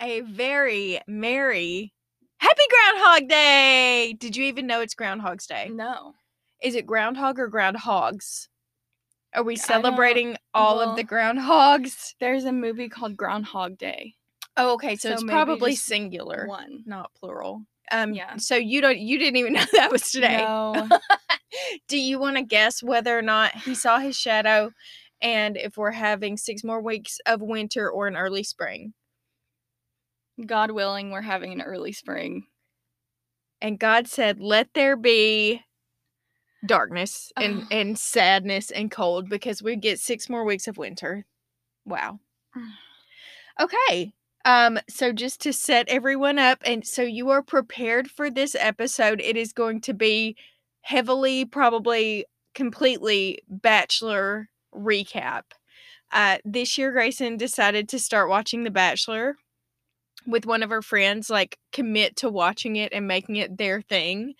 a very merry happy Groundhog Day. Did you even know it's Groundhog's Day? No. Is it groundhog or groundhogs? Are we celebrating all of the groundhogs? There's a movie called Groundhog Day. Oh, okay. So, So it's probably singular, One. not plural. Um, Yeah. So you don't, you didn't even know that was today. No. Do you want to guess whether or not he saw his shadow, and if we're having six more weeks of winter or an early spring? God willing, we're having an early spring. And God said, "Let there be darkness and and sadness and cold because we get six more weeks of winter." Wow. Okay. Um so just to set everyone up and so you are prepared for this episode, it is going to be heavily probably completely bachelor recap. Uh this year Grayson decided to start watching The Bachelor with one of her friends like commit to watching it and making it their thing.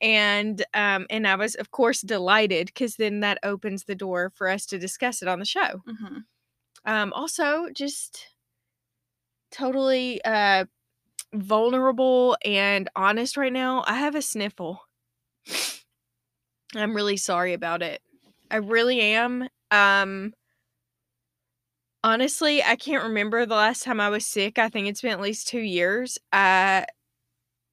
And um and I was of course delighted cuz then that opens the door for us to discuss it on the show. Hmm um also just totally uh vulnerable and honest right now i have a sniffle. I'm really sorry about it. I really am um honestly i can't remember the last time i was sick i think it's been at least two years uh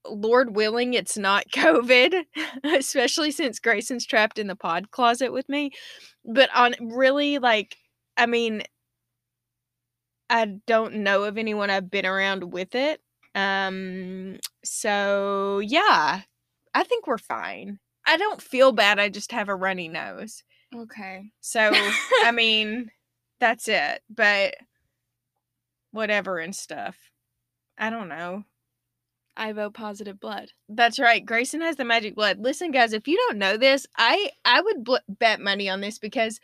lord willing it's not covid especially since grayson's trapped in the pod closet with me but on really like i mean I don't know of anyone I've been around with it. Um so yeah, I think we're fine. I don't feel bad, I just have a runny nose. Okay. So, I mean, that's it. But whatever and stuff. I don't know. I vote positive blood. That's right. Grayson has the magic blood. Listen, guys, if you don't know this, I I would bl- bet money on this because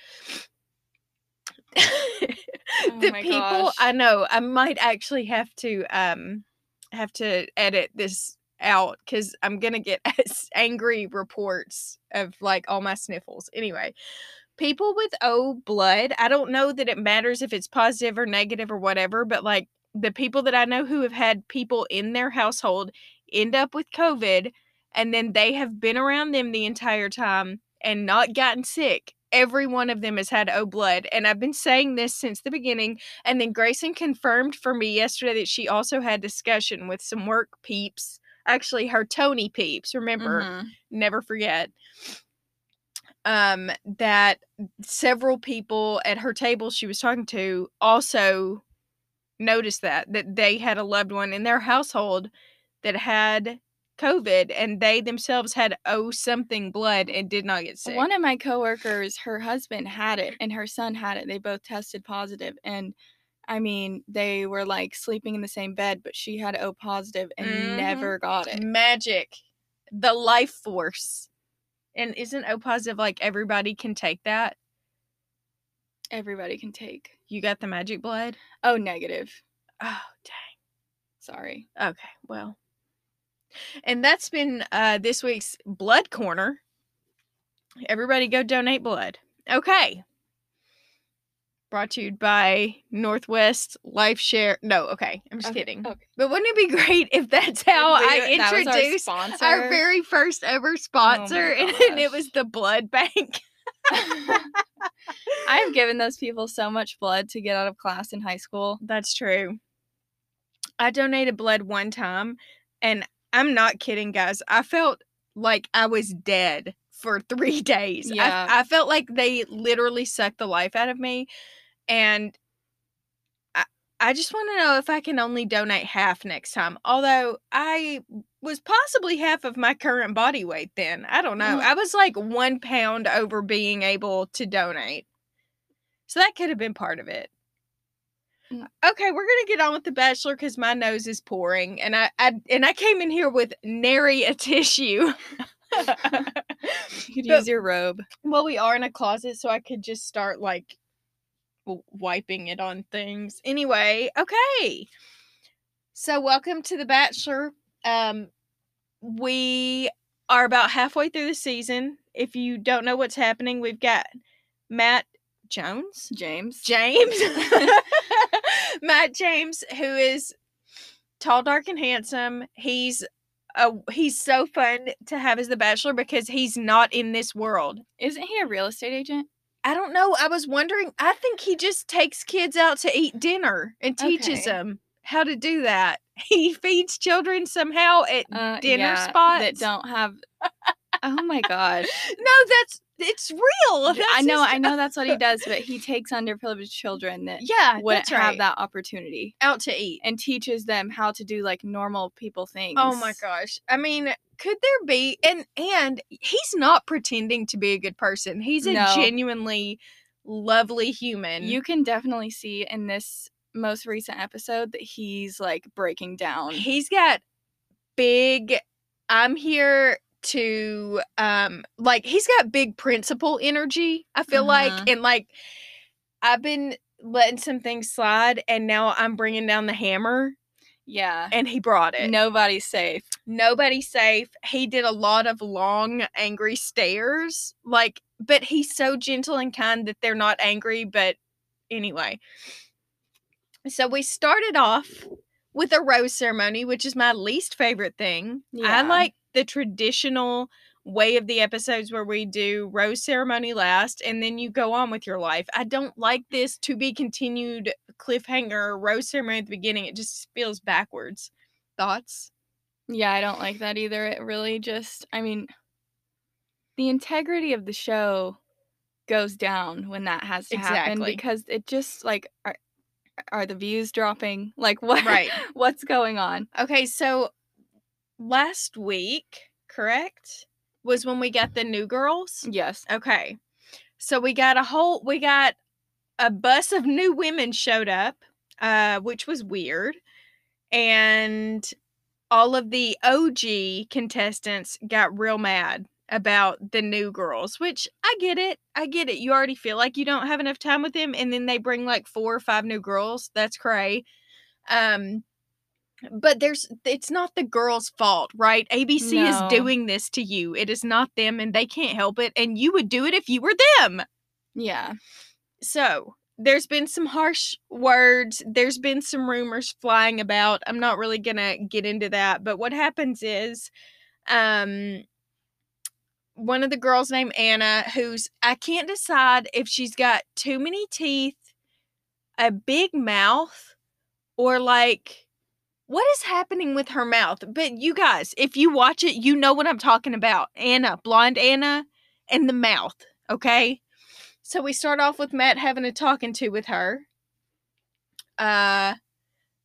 the my people gosh. I know I might actually have to um have to edit this out because I'm gonna get angry reports of like all my sniffles. Anyway, people with O blood, I don't know that it matters if it's positive or negative or whatever, but like the people that I know who have had people in their household end up with COVID and then they have been around them the entire time and not gotten sick. Every one of them has had O blood. And I've been saying this since the beginning. And then Grayson confirmed for me yesterday that she also had discussion with some work peeps. Actually, her Tony peeps, remember? Mhm. never forget um that several people at her table she was talking to also noticed that that they had a loved one in their household that had covid and they themselves had o something blood and did not get sick One of my coworkers, her husband had it and her son had it. They both tested positive and I mean, they were like sleeping in the same bed, but she had O positive and Mhm. never got it. magic the life force and isn't o positive like everybody can take that Everybody can take. you got the magic blood Oh, negative. oh dang Sorry. Okay, well. And that's been uh this week's blood corner. Everybody go donate blood. Okay. Brought to you by Northwest Life Share. No, okay. I'm just Okay, kidding. okay. But wouldn't it be great if that's how We- I was our introduced our, very first ever oh sponsor and, and it was the blood bank. I've given those people so much blood to get out of class in high school. That's true. I donated blood one time, and I'm not kidding, guys. I felt like I was dead for three days. I- Yeah. I, felt like they literally sucked the life out of me. And I, I just want to know if I can only donate half next time. Although I was possibly half of my current body weight then. I don't know. I was like one pound over being able to donate. So that could have been part of it. Mm. Okay, we're gonna get on with the bachelor because my nose is pouring, and I, I and I came in here with nary a tissue. You could But- use your robe. well, we are in a closet, so I could just start like w- wiping it on things. Anyway, okay. So welcome to the Bachelor. Um, we are about halfway through the season. If you don't know what's happening, we've got Matt Jones. James. James. Matt James, who is tall, dark, and handsome. He's uh, he's so fun to have as the bachelor because he's not in this world. Isn't he a real estate agent? I don't know. I was wondering. I think he just takes kids out to eat dinner and teaches Okay. them how to do that. He feeds children somehow at Uh, dinner yeah, spots that don't have. oh my gosh! No, that's it's real. I know, I know that's what he does, but he takes underprivileged children that Yeah, wouldn't right. have that opportunity out to eat. and teaches them how to do like normal people things. Oh my gosh. I mean, could there be and and he's not pretending to be a good person. He's a No. genuinely lovely human. You can definitely see in this most recent episode that he's like breaking down. he's got big I'm here to um like he's got big principal energy. I feel like Mhm. and like I've been letting some things slide and now I'm bringing down the hammer Yeah. and he brought it. Nobody's safe. nobody's safe. He did a lot of long, angry stares. Like, but he's so gentle and kind that they're not angry. But anyway, so we started off with a rose ceremony, which is my least favorite thing. I like the traditional way of the episodes where we do rose ceremony last and then you go on with your life. I don't like this to be continued cliffhanger rose ceremony at the beginning. It just feels backwards. Thoughts? Yeah, I don't like that either. It really just, I mean, the integrity of the show goes down when that has to happen because it just like are, are the views dropping? Like what Right. what's going on? Okay, so last week, correct, was when we got the new girls. Yes. Okay, so we got a whole, we got a bus of new women showed up, uh, which was weird, and all of the OG contestants got real mad about the new girls, which I get it. I get it. You already feel like you don't have enough time with them, and then they bring like four or five new girls. That's cray. Um, but there's it's not the girls' fault, right? ABC No. is doing this to you. It is not them, and they can't help it. And you would do it if you were them. Yeah. So there's been some harsh words. There's been some rumors flying about. I'm not really gonna get into that, but what happens is, um, one of the girls named Anna, who's I can't decide if she's got too many teeth, a big mouth, or like what is happening with her mouth. But you guys, if you watch it, you know what I'm talking about. Anna, blonde Anna, and the mouth. Okay. So we start off with Matt having a talking to with her. Uh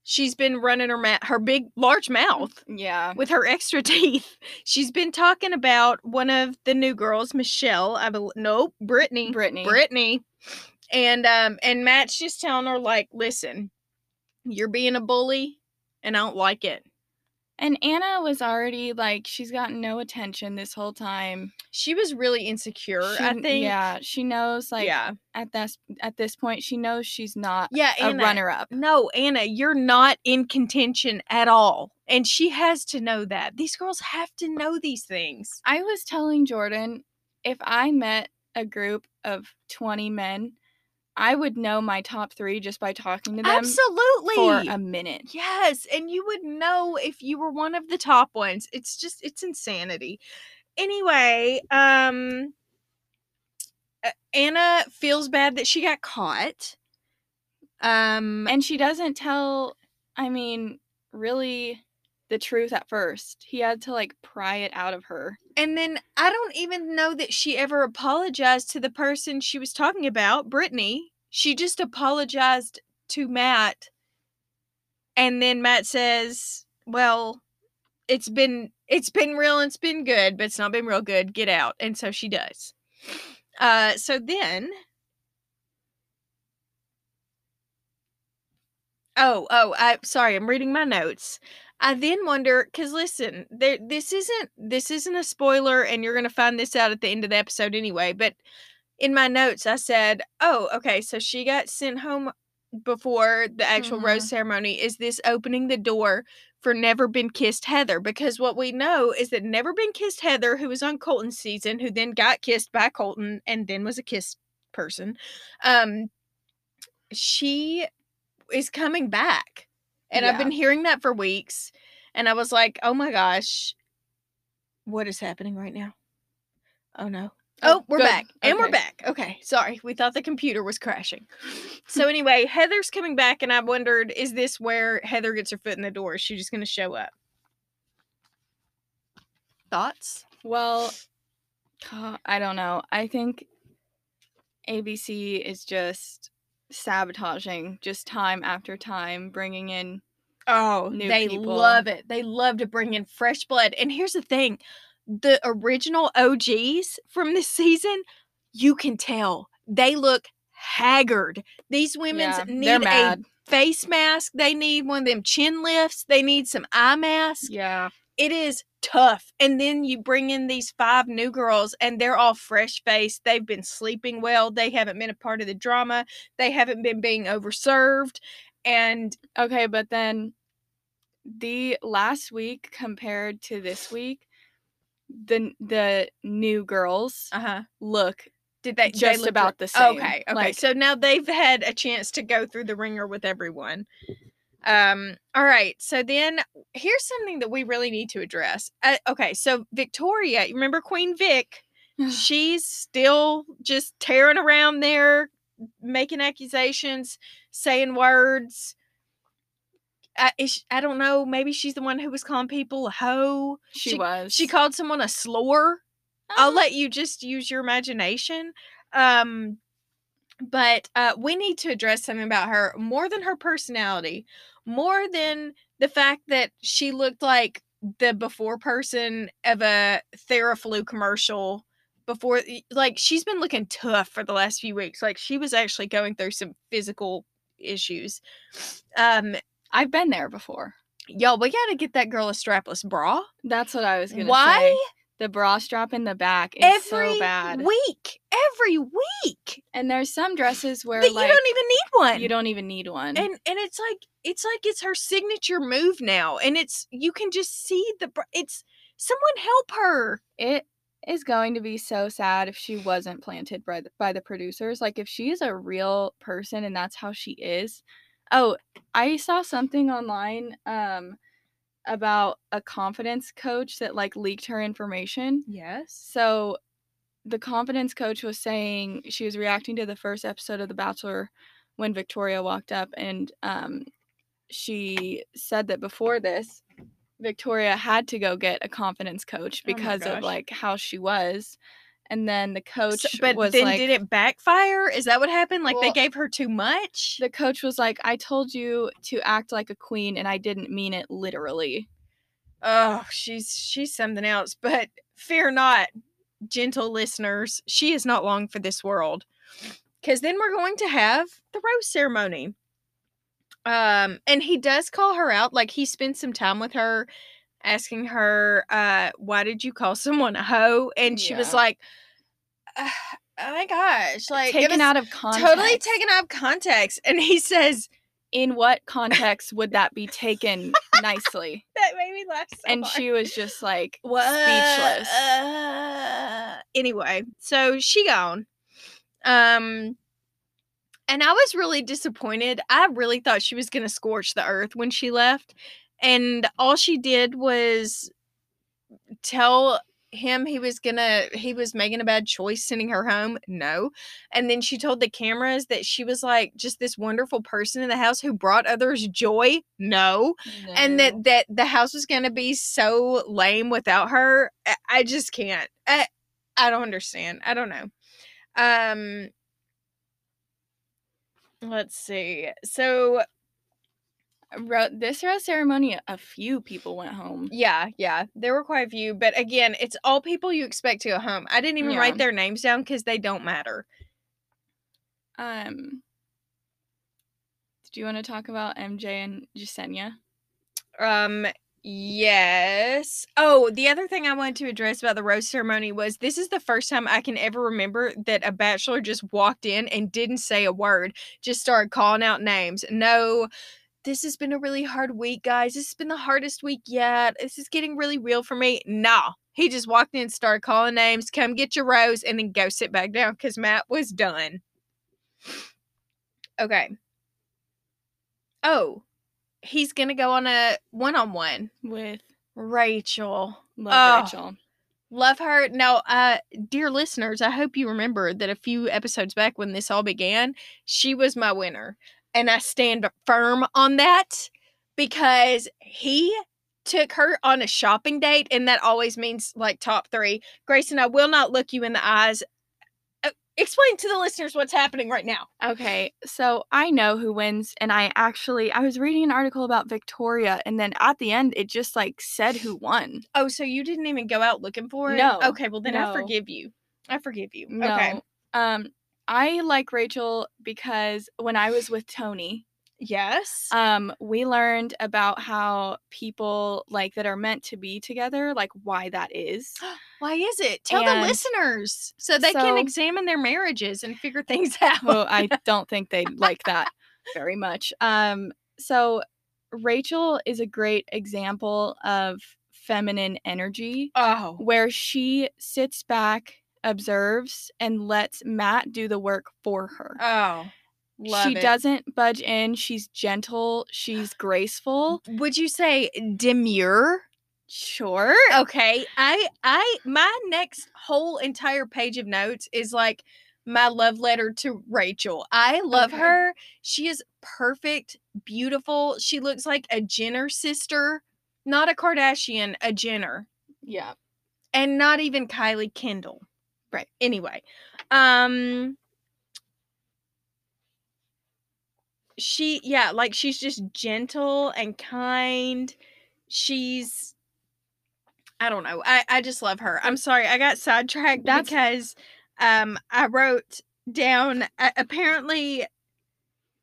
she's been running her mouth her big large mouth Yeah. with her extra teeth. She's been talking about one of the new girls, Michelle. I bel nope, Brittany. Brittany. Brittany. And um and Matt's just telling her like, "Listen, you're being a bully and I don't like it." And Anna was already like she's gotten no attention this whole time. She was really insecure, She- I think. Yeah, she knows like yeah. at this at this point she knows she's not Yeah, a Anna, runner up. No, Anna, you're not in contention at all. And she has to know that. These girls have to know these things. I was telling Jordan if I met a group of 20 men, I would know my top 3 just by talking to them Absolutely. for a minute. Yes, and you would know if you were one of the top ones. It's just it's insanity. Anyway, um Anna feels bad that she got caught. Um And she doesn't tell I mean, really the truth at first. He had to like pry it out of her. and then I don't even know that she ever apologized to the person she was talking about, Brittany. She just apologized to Matt. And then Matt says, "Well, it's been it's been real and it's been good, but it's not been real good. Get out." And so she does. Uh so then Oh, oh, I sorry, I'm reading my notes. I then wonder cuz listen, there this isn't this isn't a spoiler and you're going to find this out at the end of the episode anyway, but in my notes I said, "Oh, okay, so she got sent home before the actual rose ceremony. Is this opening the door for Never Been Kissed Heather? Because what we know is that Never Been Kissed Heather, who was on Colton's season, who then got kissed by Colton and then was a kissed person, um, she is coming back. And I've been hearing that for weeks. And I was like, oh my gosh, what is happening right now? Oh no. Oh, Oh, we're good. back. And we're back. Okay. Sorry. We thought the computer was crashing. so, anyway, Heather's coming back. And I wondered, is this where Heather gets her foot in the door? Is she just going to show up? Thoughts? Well, I don't know. I think ABC is just sabotaging just time after time, bringing in. Oh, new they people. love it. They love to bring in fresh blood. And here's the thing the original OGs from this season, you can tell they look haggard. These women's Yeah, need a face mask. They need one of them chin lifts. They need some eye masks. Yeah. It is tough. And then you bring in these five new girls and they're all fresh faced. They've been sleeping well. They haven't been a part of the drama. They haven't been being overserved. And Okay, but then the last week compared to this week, the the new girls uh huh. look Did they they just looked about like- the same. Okay, okay. Like- so now they've had a chance to go through the ringer with everyone. Um. All right. So then here's something that we really need to address. Uh, okay. So Victoria, you remember Queen Vic? She's still just tearing around there, making accusations, saying words. I, she- I don't know. Maybe she's the one who was calling people a hoe. she, she- was. She called someone a slore. I'll Ah, let you just use your imagination. Um, but uh, we need to address something about her more than her personality, more than the fact that she looked like the before person of a Theraflu commercial. Before, like, she's been looking tough for the last few weeks. Like, she was actually going through some physical issues. Um, I've been there before. y'all, we got to get that girl a strapless bra. That's what I was gonna Why? say. The bra strap in the back is Every so bad. week, every week. And there's some dresses where that like you don't even need one. you don't even need one. and and it's like it's like it's her signature move now, and it's you can just see the it's someone help her. it is going to be so sad if she wasn't planted by the, by the producers. Like if she is a real person and that's how she is. Oh, I saw something online um about a confidence coach that like leaked her information. Yes. So the confidence coach was saying she was reacting to the first episode of The Bachelor when Victoria walked up and um she said that before this Victoria had to go get a confidence coach Oh because gosh. of like how she was. And then the coach but was then like did it backfire? Is that what happened? Like they gave her too much? the coach was like, I told you to act like a queen and I didn't mean it literally. oh, she's she's something else. But fear not, gentle listeners, she is not long for this world. Because then we're going to have the rose ceremony. Um, and he does call her out. Like he spends some time with her, asking her, uh, why did you call someone a hoe? And she was like, "Uh, Oh my gosh, like taken out of context. totally taken out of context. And he says, In what context would that be taken nicely? That made me laugh so and hard. she was just like What? speechless. Uh, anyway, so she gone. Um and I was really disappointed. I really thought she was gonna scorch the earth when she left. And all she did was tell him he was gonna he was making a bad choice sending her home no and then she told the cameras that she was like just this wonderful person in the house who brought others joy no and that that the house was gonna be so lame without her I, I just can't I, I don't understand i don't know um let's see so Ro- this rose ceremony, a few people went home. yeah yeah there were quite a few but again it's all people you expect to go home i didn't even Yeah. write their names down because they don't matter Um, do you want to talk about MJ and Jessenia? Um, yes. Oh, the other thing I wanted to address about the rose ceremony was this is the first time I can ever remember that a bachelor just walked in and didn't say a word, just started calling out names. No, this has been a really hard week, guys. This has been the hardest week yet. This is getting really real for me. No. He just walked in, started calling names, come get your rose, and then go sit back down because Matt was done. Okay. Oh, he's gonna go on a one-on-one. with Rachel. love Oh. Rachel. Love her. Now, uh, dear listeners, I hope you remember that a few episodes back when this all began, she was my winner. And I stand firm on that because he took her on a shopping date, and that always means like top three. Grayson, I will not look you in the eyes. Uh, explain to the listeners what's happening right now. Okay, so I know who wins, and I actually I was reading an article about Victoria, and then at the end it just like said who won. Oh, so you didn't even go out looking for it? No, Okay, well then I forgive you. I forgive you. No, Okay. um, I like Rachel because when I was with Tony, Yes. um, we learned about how people like that are meant to be together, like why that is. Why is it? Tell the listeners so they can examine their marriages and figure things out. well, I don't think they like that very much. Um, so Rachel is a great example of feminine energy oh, where she sits back, observes, and lets Matt do the work for her. oh, love she it. doesn't budge in. She's gentle. She's graceful. Would you say demure? Sure. Okay, I, I, my next whole entire page of notes is like my love letter to Rachel. I love Okay. her. She is perfect, beautiful. She looks like a Jenner sister, not a Kardashian, a Jenner. Yeah. and not even Kylie Kendall. Right. Anyway, um she yeah, like she's just gentle and kind. She's I don't know. I I just love her. I'm sorry. I got sidetracked That's- because um I wrote down uh, apparently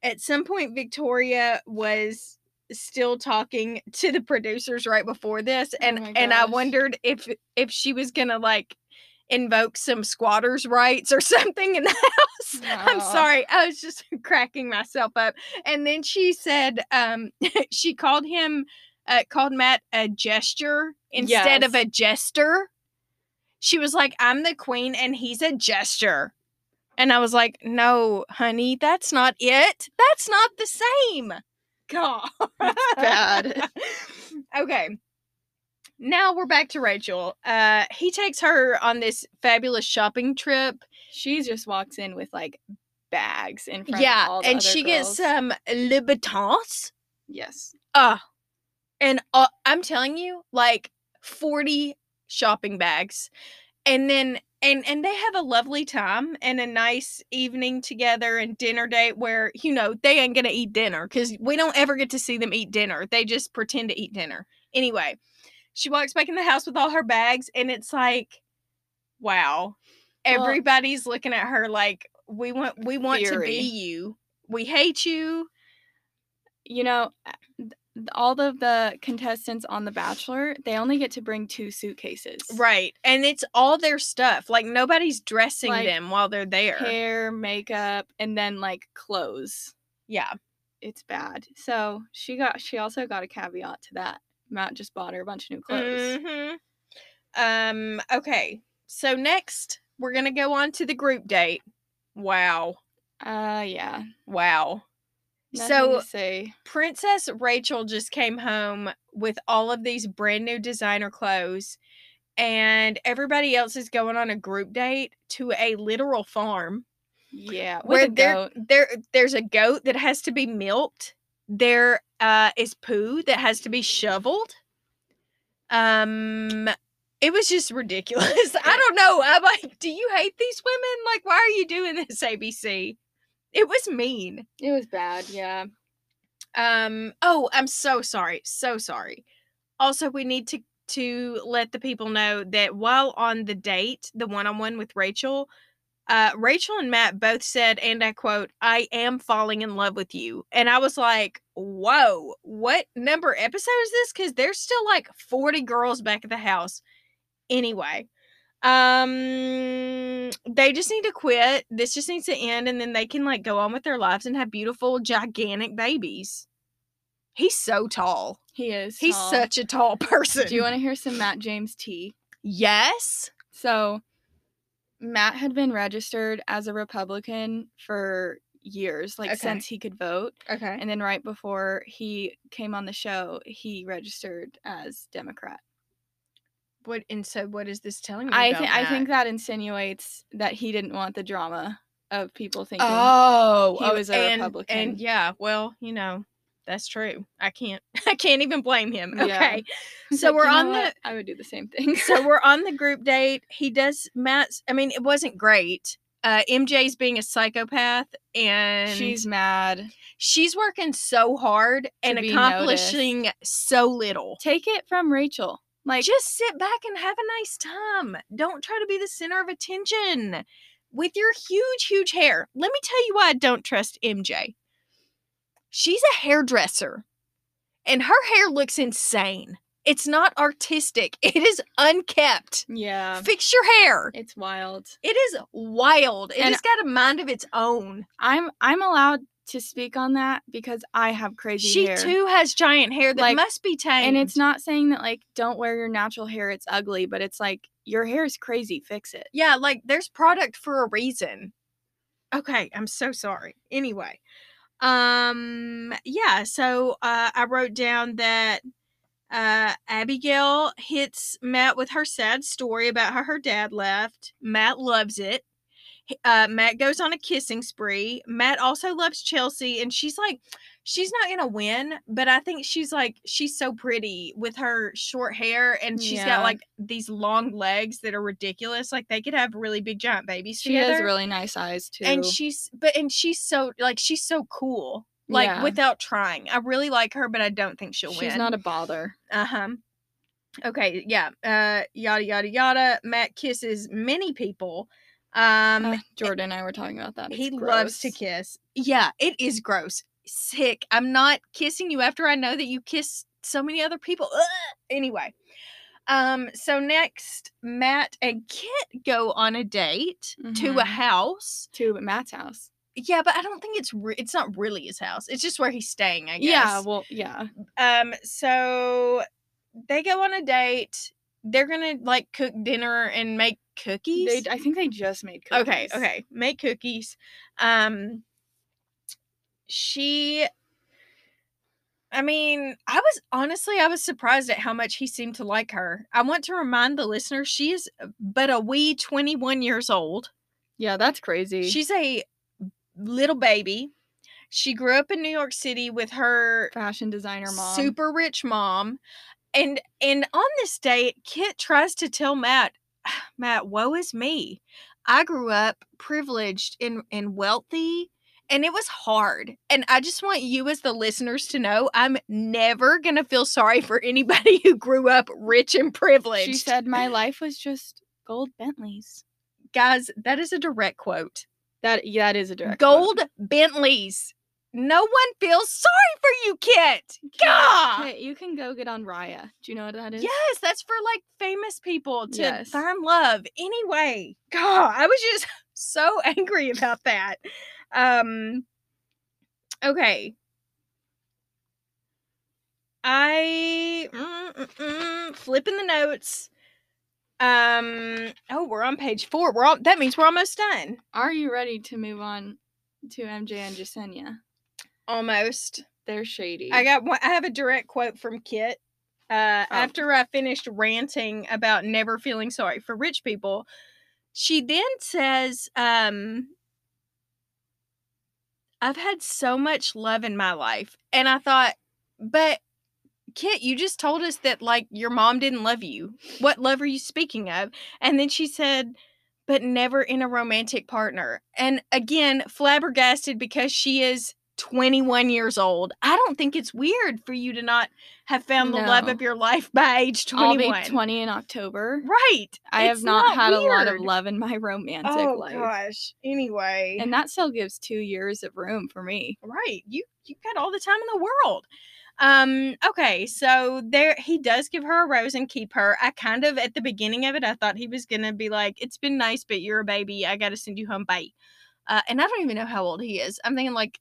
at some point Victoria was still talking to the producers right before this and my and I wondered if if she was going to like invoke some squatters rights or something in the house. I'm sorry. I was just cracking myself up. And then she said um she called him uh, called Matt a gesture instead of a jester. She was like, "I'm the queen and he's a jester." And I was like, "No, honey, that's not it. That's not the same." God. bad. okay. Now we're back to Rachel. Uh he takes her on this fabulous shopping trip. She just walks in with like bags in front of Yeah, all the and she gets girls. some Louboutins. yes. Uh and uh, I'm telling you, like 40 shopping bags. And then and and they have a lovely time and a nice evening together and dinner date where you know they ain't gonna eat dinner because we don't ever get to see them eat dinner. They just pretend to eat dinner. Anyway, she walks back in the house with all her bags and it's like, wow. Well- Everybody's looking at her like we want we want to be you. We hate you. You know, uh, all of the contestants on The Bachelor, they only get to bring two suitcases. Right. And it's all their stuff. Like nobody's dressing Like, them while they're there. Hair, makeup, and then like clothes. Yeah. It's bad. So she got she also got a caveat to that. Matt just bought her a bunch of new clothes. hmm Um, okay. So next we're gonna go on to the group date. Wow. Uh yeah. Wow. Nothing so. Princess Rachel just came home with all of these brand new designer clothes, and everybody else is going on a group date to a literal farm. Yeah. With where a there there there's a goat that has to be milked. There uh is poo that has to be shoveled. Um it was just ridiculous. I don't know. I'm like, do you hate these women? Like, why are you doing this, ABC? It was mean. It was bad, yeah. Um, oh, I'm so sorry. So sorry. Also, we need to to let the people know that while on the date, the one-on-one with Rachel, uh Rachel and Matt both said, and I quote, I am falling in love with you. And I was like, whoa, what number episode is this? Because there's still like 40 girls back at the house. Anyway. Um they just need to quit. This just needs to end and then they can like go on with their lives and have beautiful gigantic babies. He's so tall. He is. He's tall. such a tall person. Do you want to hear some Matt James tea? Yes. So, Matt had been registered as a Republican for years, like Okay. since he could vote. Okay. And then right before he came on the show, he registered as Democrat. What and so what is this telling me? I think I think that insinuates that he didn't want the drama of people thinking. Oh, he oh, was a and, Republican. And yeah, well, you know, that's true. I can't I can't even blame him. Okay. So like, we're on the? I would do the same thing. so we're on the group date. He does Matt's I mean, it wasn't great. Uh MJ's being a psychopath and she's mad. she's working so hard and accomplishing so little. Take it from Rachel. Like Just sit back and have a nice time. Don't try to be the center of attention with your huge, huge hair. Let me tell you why I don't trust MJ. She's a hairdresser, and her hair looks insane. It's not artistic, it is unkept. yeah, Fix your hair. it's wild. It is wild. It And- has got a mind of its own. I'm I'm allowed to speak on that because I have crazy She hair. too has giant hair that Like, must be tamed. and it's not saying that like don't wear your natural hair, it's ugly, but it's like your hair is crazy, fix it. Yeah, like there's product for a reason. Okay, I'm so sorry. Anyway, um yeah, so uh I wrote down that uh Abigail hits Matt with her sad story about how her dad left. Matt loves it. Uh Matt goes on a kissing spree. Matt also loves Chelsea and she's like she's not going to win, but I think she's like she's so pretty with her short hair and she's Yeah. got like these long legs that are ridiculous. Like they could have really big giant babies She has really nice eyes too. and she's but and she's so like she's so cool. Like Yeah. without trying. I really like her, but I don't think she'll win. she's not a bother. Uh-huh. Okay, yeah. Uh yada yada yada. Matt kisses many people. Um Uh, Jordan and I were talking about that. he It's loves to kiss. Yeah, it is gross. Sick. I'm not kissing you after I know that you kiss so many other people. Ugh. Anyway. Um so next Matt and Kit go on a date to a Mhm. house. to Matt's house. Yeah, but I don't think it's re- it's not really his house. It's just where he's staying, I guess. Yeah, well, yeah. Um, so they go on a date. They're gonna like cook dinner and make cookies. They, I think they just made cookies. okay, okay, make cookies. Um, she. I mean, I was honestly, I was surprised at how much he seemed to like her. I want to remind the listener she is but a wee 21 years old. Yeah, that's crazy. She's a little baby. She grew up in New York City with her fashion designer mom. super rich mom. And and on this date, Kit tries to tell Matt, ah, Matt, woe is me. I grew up privileged and, and wealthy, and it was hard. And I just want you as the listeners to know I'm never gonna feel sorry for anybody who grew up rich and privileged. She said my life was just gold Bentleys. guys, that is a direct quote. That yeah, that is a direct quote. Gold Bentleys. No one feels sorry for you, Kit. God. Okay, you can go get on Raya. Do you know what that is? Yes, that's for like famous people to Yes. find love. Anyway, God, I was just so angry about that. Um okay. I mm, mm, mm, flipping the notes. Um oh, we're on page 4. We're all that means we're almost done. Are you ready to move on to MJ and Jessenia? Almost. They're shady. I got one, I have a direct quote from Kit. Uh, Oh. After I finished ranting about never feeling sorry for rich people, she then says, um, I've had so much love in my life. And I thought, but Kit, you just told us that like your mom didn't love you. What love are you speaking of? And then she said, but never in a romantic partner. And again, flabbergasted because she is 21 years old. I don't think it's weird for you to not have found the love of your life by age I'll 21. be 20 in October. Right. I have It's not, had a lot of love in my romantic life. Oh life. gosh. Anyway. And that still gives two years of room for me. right. You you got all the time in the world. Um okay, so there he does give her a rose and keep her. I kind of at the beginning of it I thought he was going to be like it's been nice but you're a baby. I got to send you home bye. Uh and I don't even know how old he is. I'm thinking like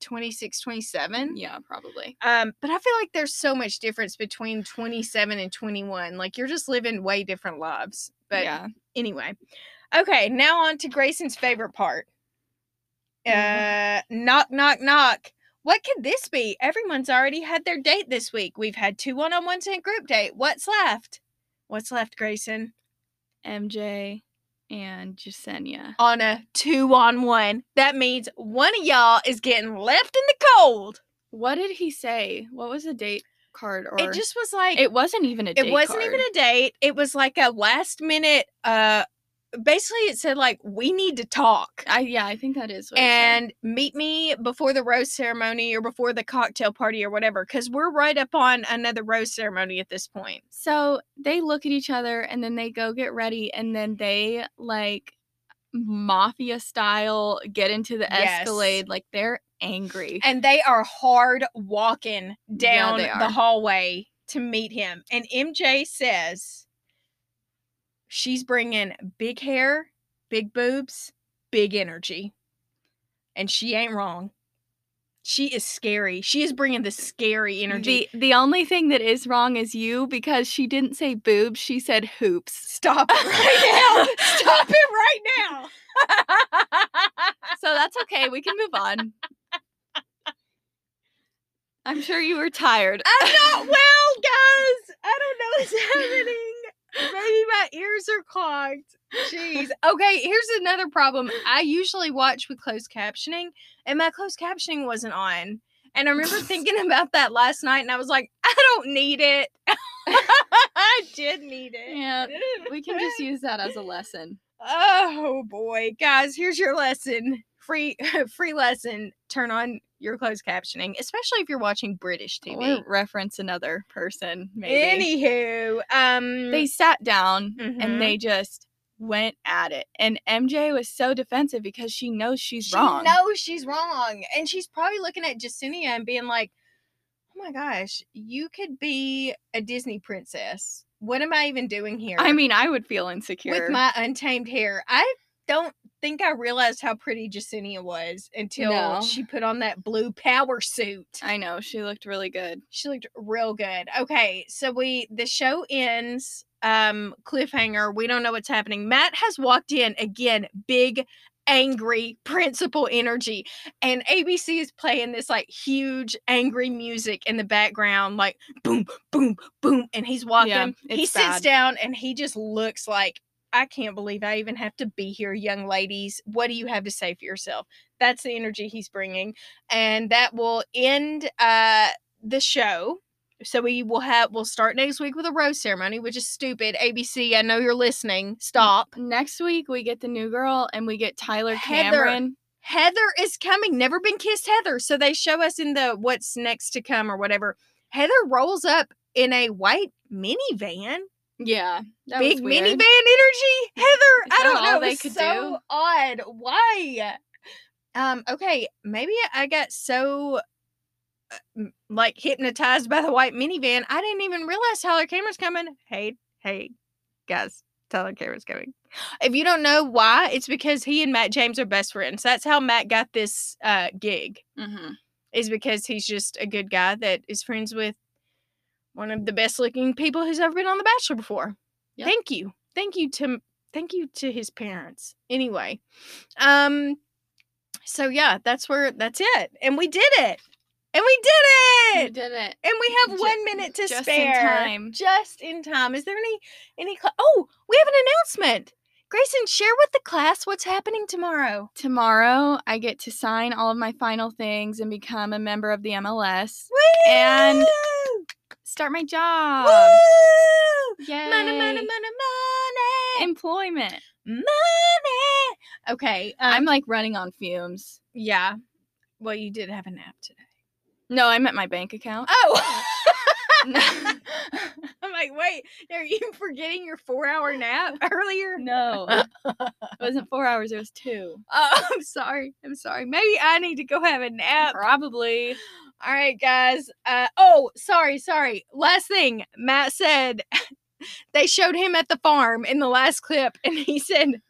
26, 27. Yeah, probably. Um, but I feel like there's so much difference between 27 and 21. Like you're just living way different lives. But yeah. anyway. Okay, now on to Grayson's favorite part. Uh, knock, knock, knock. What could this be? Everyone's already had their date this week. We've had two one on ones and group date. What's left? What's left, Grayson? MJ and Jessenia. On a two on one. That means one of y'all is getting left in the cold. What did he say? What was the date card? Or It just was like it wasn't even a date it wasn't even a date. It was like a last minute uh basically it said like we need to talk. I yeah, I think that is and meet me before the rose ceremony or before the cocktail party or whatever because we're right up on another rose ceremony at this point So they look at each other and then they go get ready and then they like mafia style get into the Yes. Escalade like they're angry. and they are hard walking down they the hallway to meet him and mj says she's bringing big hair big boobs big energy and she ain't wrong she is scary she is bringing the scary energy The the only thing that is wrong is you because she didn't say boobs, she said hoops. stop it right now stop it right now So that's okay. We can move on. I'm sure you were tired. I'm not well, guys. I don't know what's happening. Maybe my ears are clogged. Jeez. Okay, here's another problem. I usually watch with closed captioning, and my closed captioning wasn't on. And I remember thinking about that last night, and I was like, I don't need it. I did need it. Yeah, we can just use that as a lesson. Oh boy, guys, here's your lesson. Free free lesson. Turn on your closed captioning, especially if you're watching British TV. Or reference another person, maybe. Anywho, um they sat down Mhm. and they just went at it. And MJ was so defensive because she knows she's she wrong. knows she's wrong. And she's probably looking at Jessenia and being like, Oh my gosh, you could be a Disney princess. What am I even doing here? I mean, I would feel insecure. with my untamed hair. I don't think I realized how pretty Jessenia was until No. she put on that blue power suit. I know she looked really good. She looked real good. Okay, so we the show ends um cliffhanger. We don't know what's happening. Matt has walked in again, big angry principal energy and ABC is playing this like huge angry music in the background like boom boom boom and he's walking he it's sits down and he just looks like I can't believe I even have to be here young ladies. What do you have to say for yourself? That's the energy he's bringing and that will end uh the show. So we will have we'll start next week with a rose ceremony which is stupid. Abc i know you're listening. Stop. Next week we get the new girl and we get Tyler Heather. Cameron. heather is coming. Never been kissed heather. So they show us in the what's next to come or whatever. Heather rolls up in a white minivan Yeah, big minivan energy? Heather i don't know they it's could so do? odd. Why? Um okay maybe i got so uh, like hypnotized by the white minivan i didn't even realize tyler cameron's coming. Hey hey guys tyler cameron's coming. If you don't know why it's because he and matt james are best friends. That's how matt got this uh gig hmm is because he's just a good guy that is friends with one of the best looking people who's ever been on The Bachelor before. Yep. Thank you. Thank you to thank you to his parents. Anyway. Um so yeah, that's where that's it. And we did it. And we did it. We did it. And we have Ju- one minute to just in spare. time. Just in time. Is there any any cla- Oh, we have an announcement. Grayson, share with the class what's happening tomorrow. Tomorrow I get to sign all of my final things and become a member of the MLS. And- Woo! Start my job. Woo! Yay. Money, money, money, money, Employment. money. Okay, um, I'm like running on fumes. yeah. Well, you did have a nap today. No, I'm at my bank account. Oh. I'm like, wait, are you forgetting your four-hour nap earlier? no, it wasn't four hours. It was two. Oh, I'm sorry. I'm sorry. Maybe I need to go have a nap. Probably. All right, guys. Uh, oh, sorry, sorry. Last thing, Matt said they showed him at the farm in the last clip, and he said,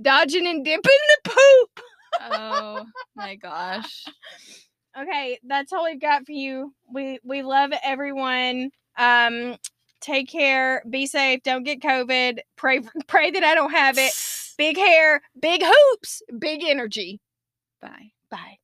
"Dodging and dipping the poop." Oh my gosh. Okay, that's all we've got for you. We we love everyone. Um, take care. Be safe. Don't get COVID. Pray pray that I don't have it. Big hair, big hoops, big energy. Bye. Bye.